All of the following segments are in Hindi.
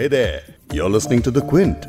Hey there, you're listening to The Quint.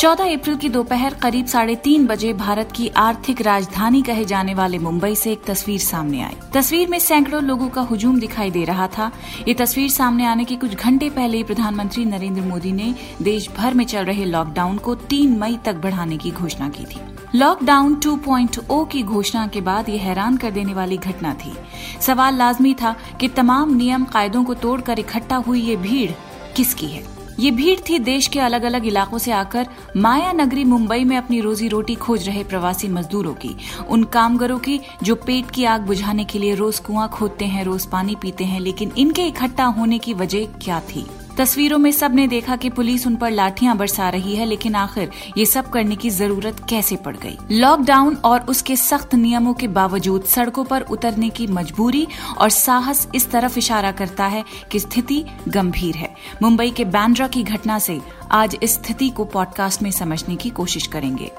चौदह अप्रैल की दोपहर करीब साढ़े तीन बजे भारत की आर्थिक राजधानी कहे जाने वाले मुंबई से एक तस्वीर सामने आई। तस्वीर में सैकड़ों लोगों का हुजूम दिखाई दे रहा था। ये तस्वीर सामने आने के कुछ घंटे पहले ही प्रधानमंत्री नरेंद्र मोदी ने देश भर में चल रहे लॉकडाउन को तीन मई तक बढ़ाने की घोषणा की थी। लॉकडाउन 2.0 की घोषणा के बाद ये हैरान कर देने वाली घटना थी। सवाल लाजमी था कि तमाम नियम कायदों को तोड़कर इकट्ठा हुई ये भीड़ किसकी है? ये भीड़ थी देश के अलग अलग इलाकों से आकर माया नगरी मुंबई में अपनी रोजी रोटी खोज रहे प्रवासी मजदूरों की, उन कामगारों की जो पेट की आग बुझाने के लिए रोज कुआँ खोदते हैं, रोज पानी पीते हैं, लेकिन इनके इकट्ठा होने की वजह क्या थी? तस्वीरों में सबने देखा कि पुलिस उन पर लाठियाँ बरसा रही है, लेकिन आखिर ये सब करने की ज़रूरत कैसे पड़ गई? लॉकडाउन और उसके सख्त नियमों के बावजूद सड़कों पर उतरने की मजबूरी और साहस इस तरफ़ इशारा करता है कि स्थिति गंभीर है। मुंबई के बैंड्रा की घटना से आज इस स्थिति को पॉडकास्ट में समझने की कोशिश करेंगे।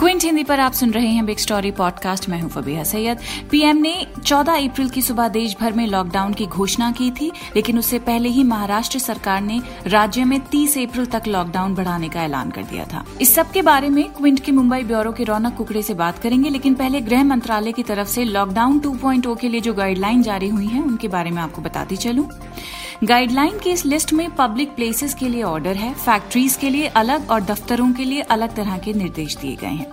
क्विंट हिंदी पर आप सुन रहे हैं बिग स्टोरी पॉडकास्ट। मैं हूँ फबीहा सैयद। पीएम ने 14 अप्रैल की सुबह देश भर में लॉकडाउन की घोषणा की थी, लेकिन उससे पहले ही महाराष्ट्र सरकार ने राज्य में 30 अप्रैल तक लॉकडाउन बढ़ाने का ऐलान कर दिया था। इस सब के बारे में क्विंट के मुंबई ब्यूरो के रौनक कुकड़े से बात करेंगे, लेकिन पहले गृह मंत्रालय की तरफ़ से लॉकडाउन टू के लिए जो गाइडलाइन जारी हुई है, उनके बारे में आपको बताती चलूँ। गाइडलाइन की इस लिस्ट में पब्लिक प्लेसेस के लिए ऑर्डर है फैक्ट्रीज के लिए अलग और दफ्तरों के लिए अलग तरह के निर्देश दिए गए हैं।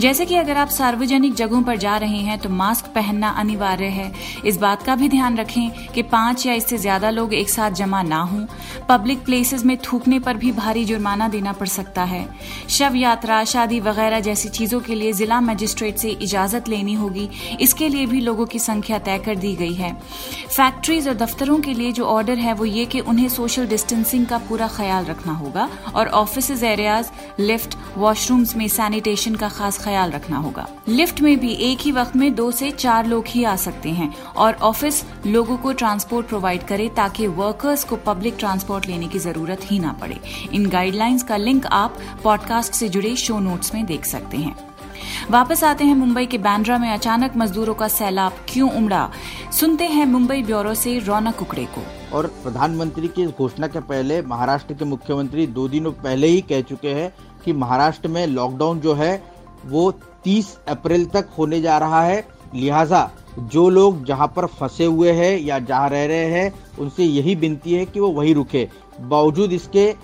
जैसे कि अगर आप सार्वजनिक जगहों पर जा रहे हैं तो मास्क पहनना अनिवार्य है। इस बात का भी ध्यान रखें कि पाँच या इससे ज़्यादा लोग एक साथ जमा ना हों। पब्लिक प्लेसेस में थूकने पर भी भारी जुर्माना देना पड़ सकता है। शव यात्रा, शादी वगैरह जैसी चीज़ों के लिए जिला मजिस्ट्रेट से इजाज़त लेनी होगी। इसके लिए भी लोगों की संख्या तय कर दी गई है। फैक्ट्रीज और दफ्तरों के लिए जो ऑर्डर है वो ये कि उन्हें सोशल डिस्टेंसिंग का पूरा ख्याल रखना होगा और ऑफ़िस एरियाज़ लिफ्ट वॉशरूम्स में सैनिटेशन का खास ख्याल रखना होगा। लिफ्ट में भी एक ही वक्त में दो से चार लोग ही आ सकते हैं और ऑफ़िस लोगों को ट्रांसपोर्ट प्रोवाइड करे ताकि वर्कर्स को पब्लिक ट्रांसपोर्ट लेने की ज़रूरत ही ना पड़े। इन गाइडलाइंस का लिंक आप पॉडकास्ट से जुड़े शो नोट्स में देख सकते हैं। वापस आते हैं मुंबई के बैंड्रा में अचानक मजदूरों का सैलाब क्यों उमड़ा? सुनते हैं मुंबई ब्यूरो से रौनक कुकड़े को। और प्रधानमंत्री की इस घोषणा के पहले महाराष्ट्र के मुख्यमंत्री दो दिनों पहले ही कह चुके हैं कि महाराष्ट्र में लॉकडाउन जो है, वो 30 अप्रैल तक होने जा रहा है। लिहाजा जो लोग जहाँ पर फंसे हुए हैं या जहाँ रह रहे हैं, उनसे यही विनती है कि वो वही रुके। बावजूद इसके,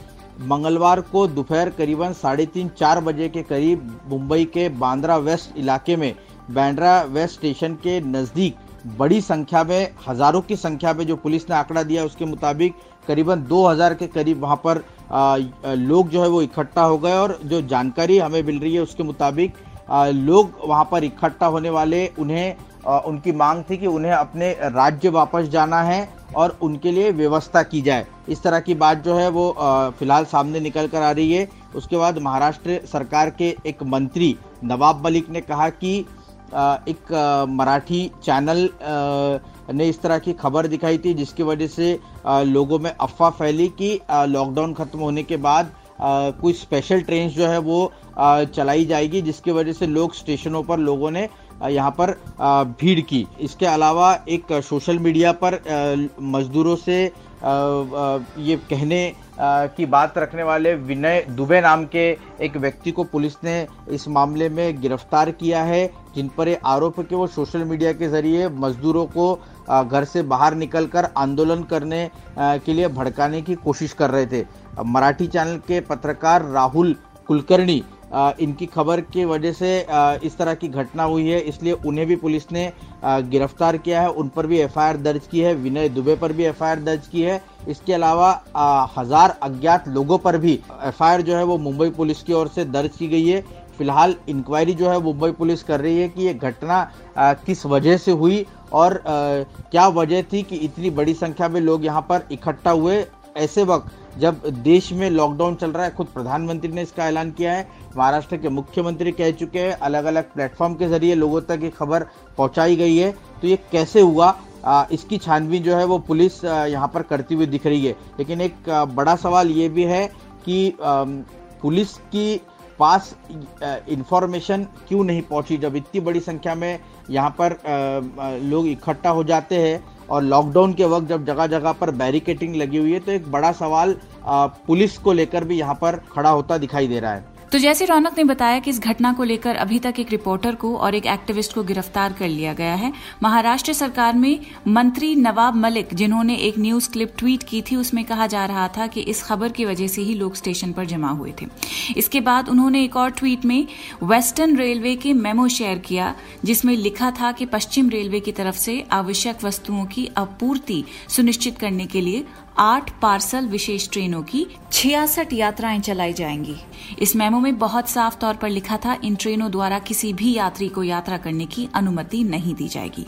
मंगलवार को दोपहर करीबन साढ़े तीन, चार बजे के करीब मुंबई के बांद्रा वेस्ट इलाके में बैंड्रा वेस्ट स्टेशन के नज़दीक बड़ी संख्या में हज़ारों की संख्या में जो पुलिस ने आंकड़ा दिया उसके मुताबिक करीबन 2000 के करीब वहाँ पर आ, लोग जो है वो इकट्ठा हो गए और जो जानकारी हमें मिल रही है उसके मुताबिक आ, लोग वहाँ पर इकट्ठा होने वाले उन्हें आ, उनकी मांग थी कि उन्हें अपने राज्य वापस जाना है और उनके लिए व्यवस्था की जाए। इस तरह की बात जो है वो फ़िलहाल सामने निकल कर आ रही है। उसके बाद महाराष्ट्र सरकार के एक मंत्री नवाब मलिक ने कहा कि एक मराठी चैनल ने इस तरह की खबर दिखाई थी, जिसकी वजह से लोगों में अफवाह फैली कि लॉकडाउन खत्म होने के बाद कोई स्पेशल ट्रेन जो है वो चलाई जाएगी, जिसकी वजह से लोग स्टेशनों पर लोगों ने यहाँ पर भीड़ की। इसके अलावा एक सोशल मीडिया पर मजदूरों से ये कहने की बात रखने वाले विनय दुबे नाम के एक व्यक्ति को पुलिस ने इस मामले में गिरफ़्तार किया है, जिन पर ये आरोप है कि वो सोशल मीडिया के ज़रिए मजदूरों को घर से बाहर निकलकर आंदोलन करने के लिए भड़काने की कोशिश कर रहे थे। मराठी चैनल के पत्रकार राहुल कुलकर्णी इनकी खबर की वजह से इस तरह की घटना हुई है। इसलिए उन्हें भी पुलिस ने गिरफ़्तार किया है। उन पर भी एफआईआर दर्ज की है। विनय दुबे पर भी एफआईआर दर्ज की है। इसके अलावा हज़ार अज्ञात लोगों पर भी एफआईआर जो है वो मुंबई पुलिस की ओर से दर्ज की गई है। फ़िलहाल इंक्वायरी जो है मुंबई पुलिस कर रही है कि ये घटना किस वजह से हुई और आ, क्या वजह थी कि इतनी बड़ी संख्या में लोग यहाँ पर इकट्ठा हुए। ऐसे वक्त जब देश में लॉकडाउन चल रहा है खुद प्रधानमंत्री ने इसका ऐलान किया है। महाराष्ट्र के मुख्यमंत्री कह चुके हैं अलग अलग प्लेटफॉर्म के ज़रिए लोगों तक ये खबर पहुंचाई गई है। तो ये कैसे हुआ? आ, इसकी छानबीन जो है वो पुलिस यहाँ पर करती हुई दिख रही है। लेकिन एक बड़ा सवाल ये भी है कि पुलिस की पास इंफॉर्मेशन क्यों नहीं पहुँची? जब इतनी बड़ी संख्या में यहाँ पर लोग इकट्ठा हो जाते हैं और लॉकडाउन के वक्त जब जगह जगह पर बैरिकेटिंग लगी हुई है तो एक बड़ा सवाल पुलिस को लेकर भी यहाँ पर खड़ा होता दिखाई दे रहा है। तो जैसे रौनक ने बताया कि इस घटना को लेकर अभी तक एक रिपोर्टर को और एक एक्टिविस्ट को गिरफ़्तार कर लिया गया है। महाराष्ट्र सरकार में मंत्री नवाब मलिक, जिन्होंने एक न्यूज़ क्लिप ट्वीट की थी, उसमें कहा जा रहा था कि इस खबर की वजह से ही लोग स्टेशन पर जमा हुए थे। इसके बाद उन्होंने एक और ट्वीट में वेस्टर्न रेलवे के मेमो शेयर किया, जिसमें लिखा था कि पश्चिम रेलवे की तरफ़ से आवश्यक वस्तुओं की आपूर्ति सुनिश्चित करने के लिए आठ पार्सल विशेष ट्रेनों की छियासठ यात्राएँ चलाई जाएँगी। इस मेमो में बहुत साफ़ तौर पर लिखा था, इन ट्रेनों द्वारा किसी भी यात्री को यात्रा करने की अनुमति नहीं दी जाएगी।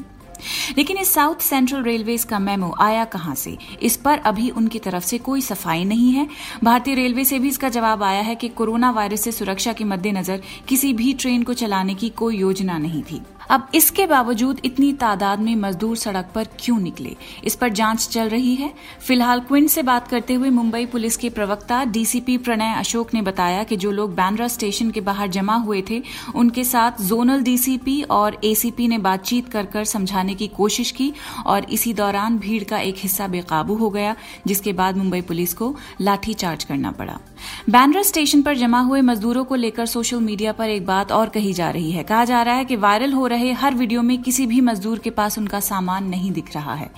लेकिन इस साउथ सेंट्रल रेलवे का मेमो आया कहाँ से? इस पर अभी उनकी तरफ़ से कोई सफ़ाई नहीं है। भारतीय रेलवे से भी इसका जवाब आया है कि कोरोना वायरस से सुरक्षा के मद्देनजर किसी भी ट्रेन को चलाने की कोई योजना नहीं थी। अब इसके बावजूद इतनी तादाद में मजदूर सड़क पर क्यों निकले? इस पर जाँच चल रही है। फ़िलहाल क्विंट से बात करते हुए मुंबई पुलिस के प्रवक्ता डीसीपी प्रणय अशोक ने बताया कि जो लोग बैंड्रा स्टेशन के बाहर जमा हुए थे, उनके साथ जोनल डीसीपी और एसीपी ने बातचीत कर कर समझाने की कोशिश की और इसी दौरान भीड़ का एक हिस्सा बेकाबू हो गया, जिसके बाद मुंबई पुलिस को लाठीचार्ज करना पड़ा। बैंड्रा स्टेशन पर जमा हुए मजदूरों को लेकर सोशल मीडिया पर एक बात और कही जा रही है। कहा जा रहा है कि वायरल हो रहे हर वीडियो में किसी भी मजदूर के पास उनका सामान नहीं दिख रहा है।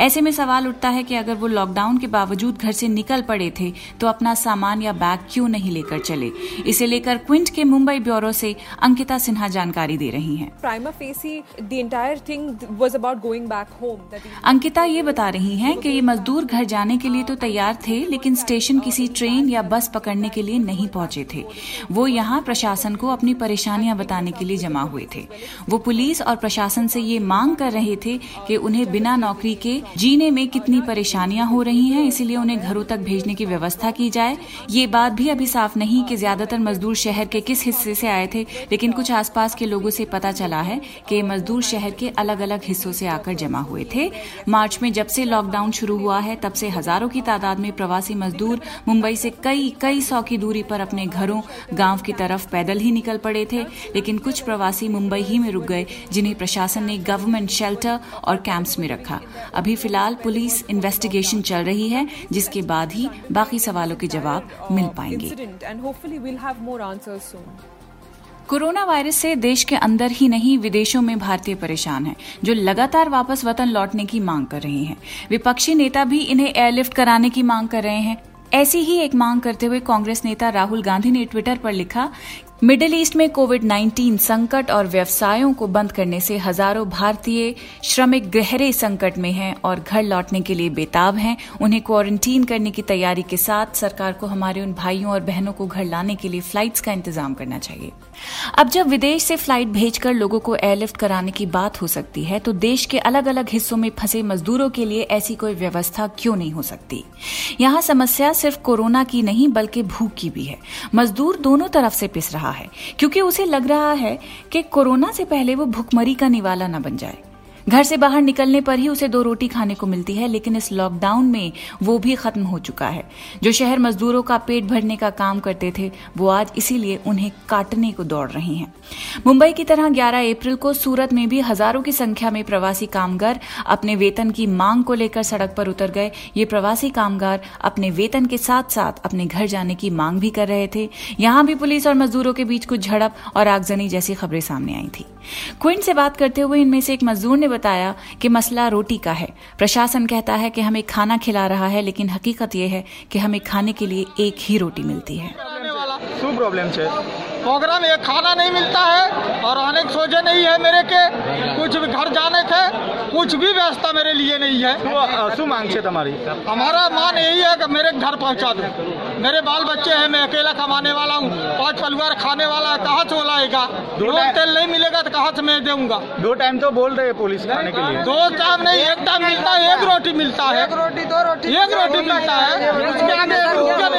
ऐसे में सवाल उठता है कि अगर वो लॉकडाउन के बावजूद घर से निकल पड़े थे तो अपना सामान या बैग क्यों नहीं लेकर चले? इसे लेकर क्विंट के मुंबई ब्यूरो से अंकिता सिन्हा जानकारी दे रही हैं। अंकिता ये बता रही हैं कि ये मजदूर घर जाने के लिए तो तैयार थे लेकिन स्टेशन किसी ट्रेन या बस पकड़ने के लिए नहीं पहुँचे थे। वो यहाँ प्रशासन को अपनी परेशानियाँ बताने के लिए जमा हुए थे। वो पुलिस और प्रशासन से ये मांग कर रहे थे कि उन्हें बिना नौकरी के जीने में कितनी परेशानियाँ हो रही हैं, इसीलिए उन्हें घरों तक भेजने की व्यवस्था की जाए। ये बात भी अभी साफ़ नहीं कि ज़्यादातर मजदूर शहर के किस हिस्से से आए थे, लेकिन कुछ आसपास के लोगों से पता चला है कि मजदूर शहर के अलग अलग हिस्सों से आकर जमा हुए थे। मार्च में जब से लॉकडाउन शुरू हुआ है, तब से हज़ारों की तादाद में प्रवासी मजदूर मुंबई से कई कई सौ की दूरी पर अपने घरों गाँव की तरफ़ पैदल ही निकल पड़े थे लेकिन कुछ प्रवासी मुंबई ही में रुक गए जिन्हें प्रशासन ने गवर्नमेंट शेल्टर और कैंप्स में रखा। अभी फ़िलहाल पुलिस इन्वेस्टिगेशन चल रही है जिसके बाद ही बाकी सवालों के जवाब मिल पाएँगे। कोरोना वायरस से देश के अंदर ही नहीं विदेशों में भारतीय परेशान हैं, जो लगातार वापस वतन लौटने की मांग कर रहे हैं। विपक्षी नेता भी इन्हें एयरलिफ्ट कराने की मांग कर रहे हैं। ऐसी ही एक मांग करते हुए कांग्रेस नेता राहुल गांधी ने ट्विटर पर लिखा मिडिल ईस्ट में कोविड 19 संकट और व्यवसायों को बंद करने से हज़ारों भारतीय श्रमिक गहरे संकट में हैं और घर लौटने के लिए बेताब हैं। उन्हें क्वारंटीन करने की तैयारी के साथ सरकार को हमारे उन भाइयों और बहनों को घर लाने के लिए फ्लाइट्स का इंतज़ाम करना चाहिए। अब जब विदेश से फ़्लाइट भेजकर लोगों को एयरलिफ्ट कराने की बात हो सकती है तो देश के अलग अलग हिस्सों में फंसे मजदूरों के लिए ऐसी कोई व्यवस्था क्यों नहीं हो सकती? यहाँ समस्या सिर्फ़ कोरोना की नहीं, बल्कि भूख की भी है। मजदूर दोनों तरफ़ से पिस रहा है, क्योंकि उसे लग रहा है कि कोरोना से पहले वो भुखमरी का निवाला ना बन जाए। घर से बाहर निकलने पर ही उसे दो रोटी खाने को मिलती है, लेकिन इस लॉकडाउन में वो भी खत्म हो चुका है। जो शहर मजदूरों का पेट भरने का काम करते थे, वो आज इसीलिए उन्हें काटने को दौड़ रहे हैं। मुंबई की तरह 11 अप्रैल को सूरत में भी हज़ारों की संख्या में प्रवासी कामगार अपने वेतन की मांग को लेकर सड़क पर उतर गए। ये प्रवासी कामगार अपने वेतन के साथ साथ अपने घर जाने की मांग भी कर रहे थे। यहाँ भी पुलिस और मजदूरों के बीच कुछ झड़प और आगजनी जैसी खबरें सामने आई थी। क्विंट से बात करते हुए इनमें से एक मजदूर ने बताया कि मसला रोटी का है। प्रशासन कहता है कि हमें खाना खिला रहा है, लेकिन हकीकत यह है कि हमें खाने के लिए एक ही रोटी मिलती है। प्रोग्राम ये खाना नहीं मिलता है और आने की सोचे नहीं है मेरे के। कुछ भी घर जाने के कुछ भी व्यवस्था मेरे लिए नहीं है। शु मांग से तुम्हारी। हमारा मान यही है कि मेरे घर पहुँचा दो। मेरे बाल बच्चे हैं मैं अकेला कमाने वाला हूँ पाँच परिवार खाने वाला कहाँ से बोलाएगा दो तेल नहीं मिलेगा तो कहाँ से मैं दूँगा दो टाइम तो बोल रहे पुलिस खाने के लिए। दो टाइम नहीं एक टाइम मिलता है एक रोटी मिलता है। एक रोटी दो रोटी एक रोटी मिलता है।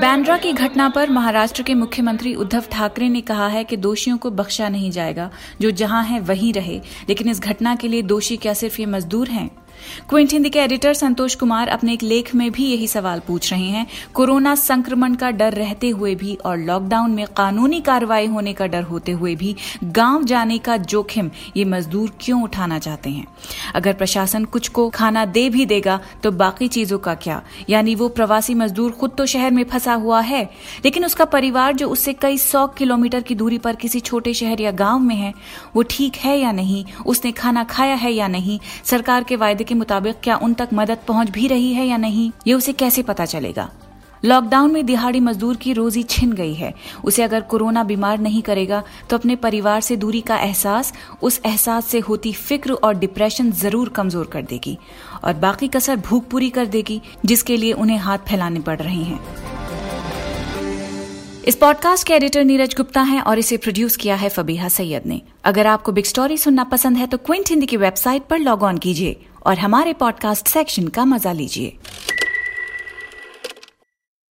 बैंड्रा की घटना पर महाराष्ट्र के मुख्यमंत्री उद्धव ठाकरे ने कहा है कि दोषियों को बख्शा नहीं जाएगा। जो जहाँ है वहीं रहे। लेकिन इस घटना के लिए दोषी क्या सिर्फ़ ये मजदूर हैं? क्विंट हिंदी के एडिटर संतोष कुमार अपने एक लेख में भी यही सवाल पूछ रहे हैं। कोरोना संक्रमण का डर रहते हुए भी और लॉकडाउन में कानूनी कार्रवाई होने का डर होते हुए भी गाँव जाने का जोखिम ये मजदूर क्यों उठाना चाहते हैं? अगर प्रशासन कुछ को खाना दे भी देगा तो बाकी चीज़ों का क्या? यानी वो प्रवासी मजदूर खुद तो शहर में फंसा हुआ है, लेकिन उसका परिवार जो उससे कई सौ किलोमीटर की दूरी पर किसी छोटे शहर या गाँव में है, वो ठीक है या नहीं? उसने खाना खाया है या नहीं? सरकार के वायदे के मुताबिक क्या उन तक मदद पहुँच भी रही है या नहीं, ये उसे कैसे पता चलेगा? लॉकडाउन में दिहाड़ी मजदूर की रोजी छिन गई है। उसे अगर कोरोना बीमार नहीं करेगा तो अपने परिवार से दूरी का एहसास, उस एहसास से होती फ़िक्र और डिप्रेशन ज़रूर कमज़ोर कर देगी और बाकी कसर भूख पूरी कर देगी, जिसके लिए उन्हें हाथ फैलाने पड़ रहे हैं। इस पॉडकास्ट के एडिटर नीरज गुप्ता हैं और इसे प्रोड्यूस किया है फबीहा सैयद ने। अगर आपको बिग स्टोरी सुनना पसंद है तो क्विंट हिंदी की वेबसाइट पर लॉग ऑन कीजिए। और हमारे पॉडकास्ट सेक्शन का मज़ा लीजिए।